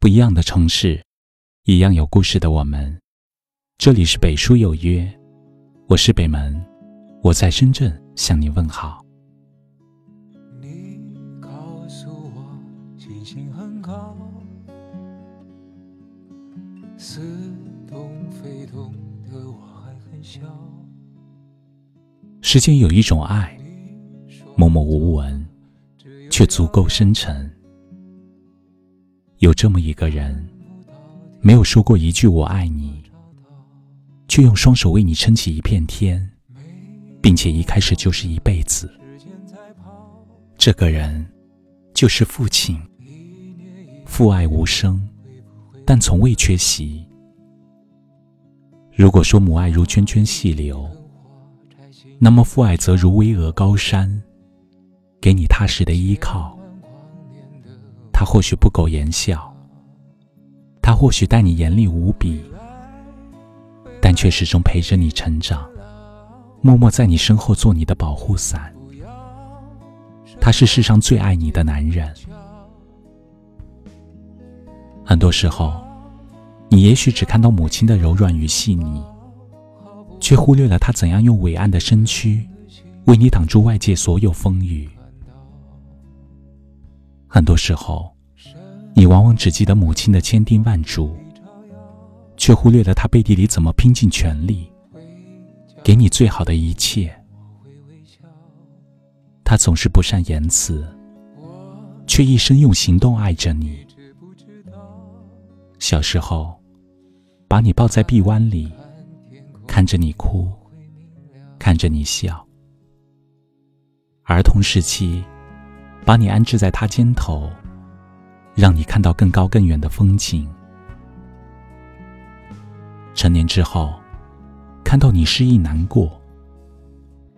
不一样的城市，一样有故事的我们。这里是北书有约，我是北门，我在深圳向你问好。你告诉我，星星很高，似懂非懂的我还很小。世间有一种爱，默默无闻，却足够深沉。有这么一个人，没有说过一句“我爱你”，却用双手为你撑起一片天，并且一开始就是一辈子。这个人就是父亲，父爱无声，但从未缺席。如果说母爱如涓涓细流，那么父爱则如巍峨高山，给你踏实的依靠。他或许不苟言笑，他或许待你严厉无比，但却始终陪着你成长，默默在你身后做你的保护伞。他是世上最爱你的男人。很多时候，你也许只看到母亲的柔软与细腻，却忽略了他怎样用伟岸的身躯，为你挡住外界所有风雨。很多时候，你往往只记得母亲的千叮万嘱，却忽略了她背地里怎么拼尽全力，给你最好的一切。她总是不善言辞，却一生用行动爱着你。小时候，把你抱在臂弯里，看着你哭，看着你笑。儿童时期。把你安置在他肩头，让你看到更高更远的风景。成年之后，看到你失意难过，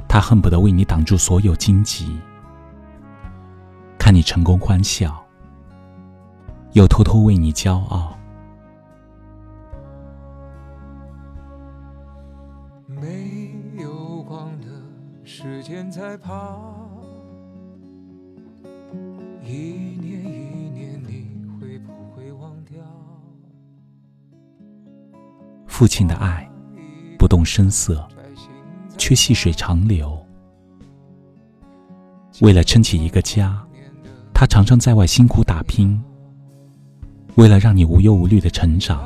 他恨不得为你挡住所有荆棘；看你成功欢笑，又偷偷为你骄傲。没有光的时间在跑。一年一年，你会不会忘掉？父亲的爱不动声色，却细水长流。为了撑起一个家，他常常在外辛苦打拼。为了让你无忧无虑的成长，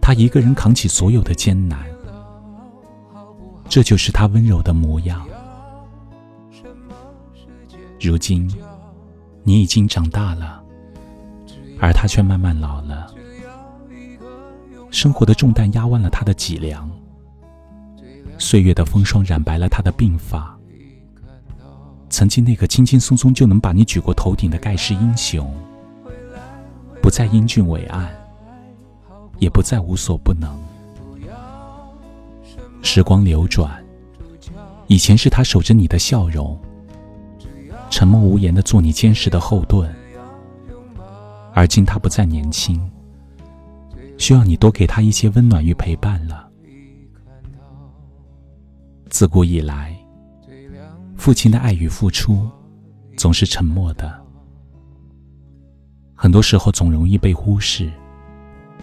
他一个人扛起所有的艰难。这就是他温柔的模样。如今。你已经长大了，而他却慢慢老了。生活的重担压弯了他的脊梁，岁月的风霜染白了他的鬓发。曾经那个轻轻松松就能把你举过头顶的盖世英雄，不再英俊伟岸，也不再无所不能。时光流转，以前是他守着你的笑容。沉默无言的做你坚实的后盾，而今他不再年轻，需要你多给他一些温暖与陪伴了。自古以来，父亲的爱与付出总是沉默的，很多时候总容易被忽视。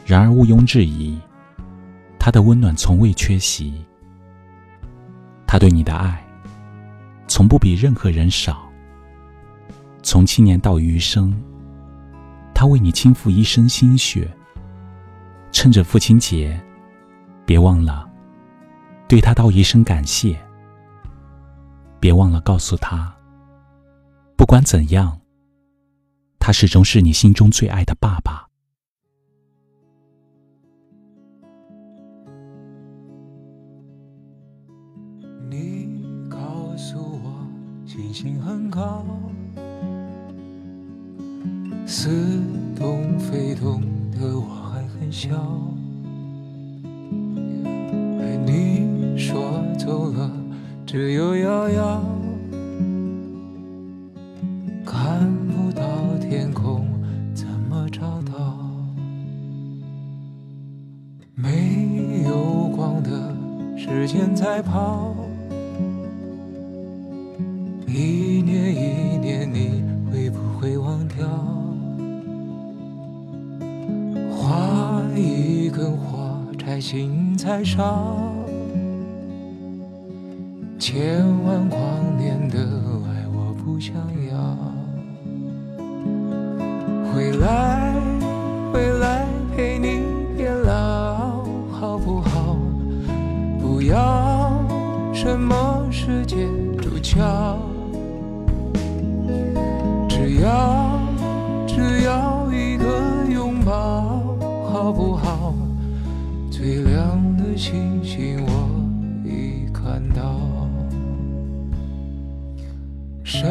然而毋庸置疑，他的温暖从未缺席，他对你的爱从不比任何人少。从青年到余生，他为你倾覆一生心血。趁着父亲节，别忘了对他道一声感谢。别忘了告诉他，不管怎样，他始终是你心中最爱的爸爸。你告诉我，星星很高。似懂非懂的我还很小，被你说走了，只有遥遥，看不到天空，怎么找到？没有光的时间在跑，在，心在烧。千万光年的爱，我不想要。回来，回来陪你变老，好不好？不要什么世界主角，星星我已看到，生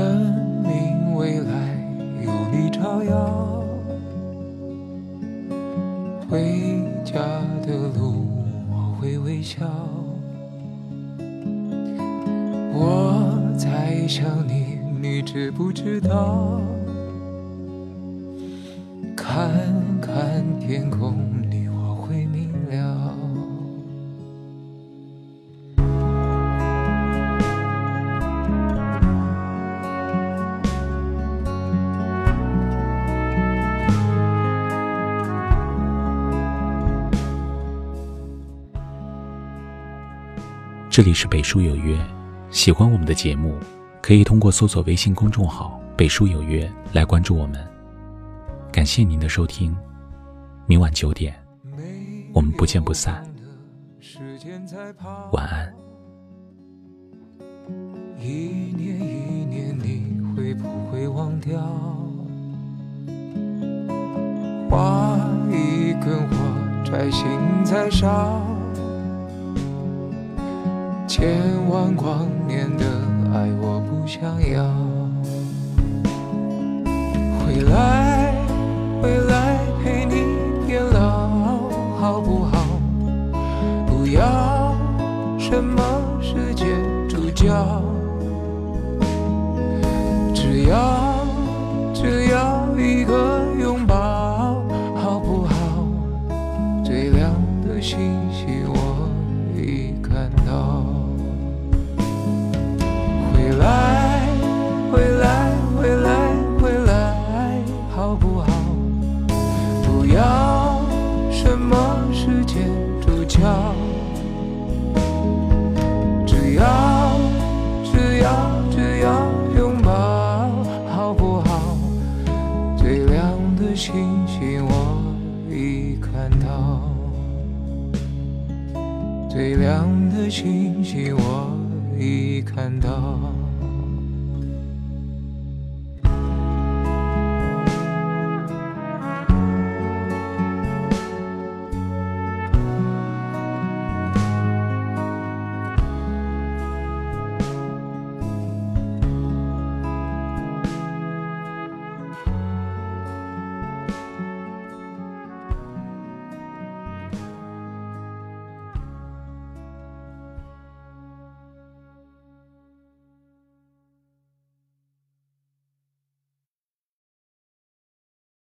命未来有你照耀，回家的路我会微笑。我在想你，你知不知道？看看天空这里是北书有约，喜欢我们的节目，可以通过搜索微信公众号“北书有约”来关注我们。感谢您的收听，明晚九点，我们不见不散。晚安。一年一年，你会不会忘掉？画一根火柴，心在烧。千万光年的爱，我不想要。星星我已看到，最亮的星星我已看到。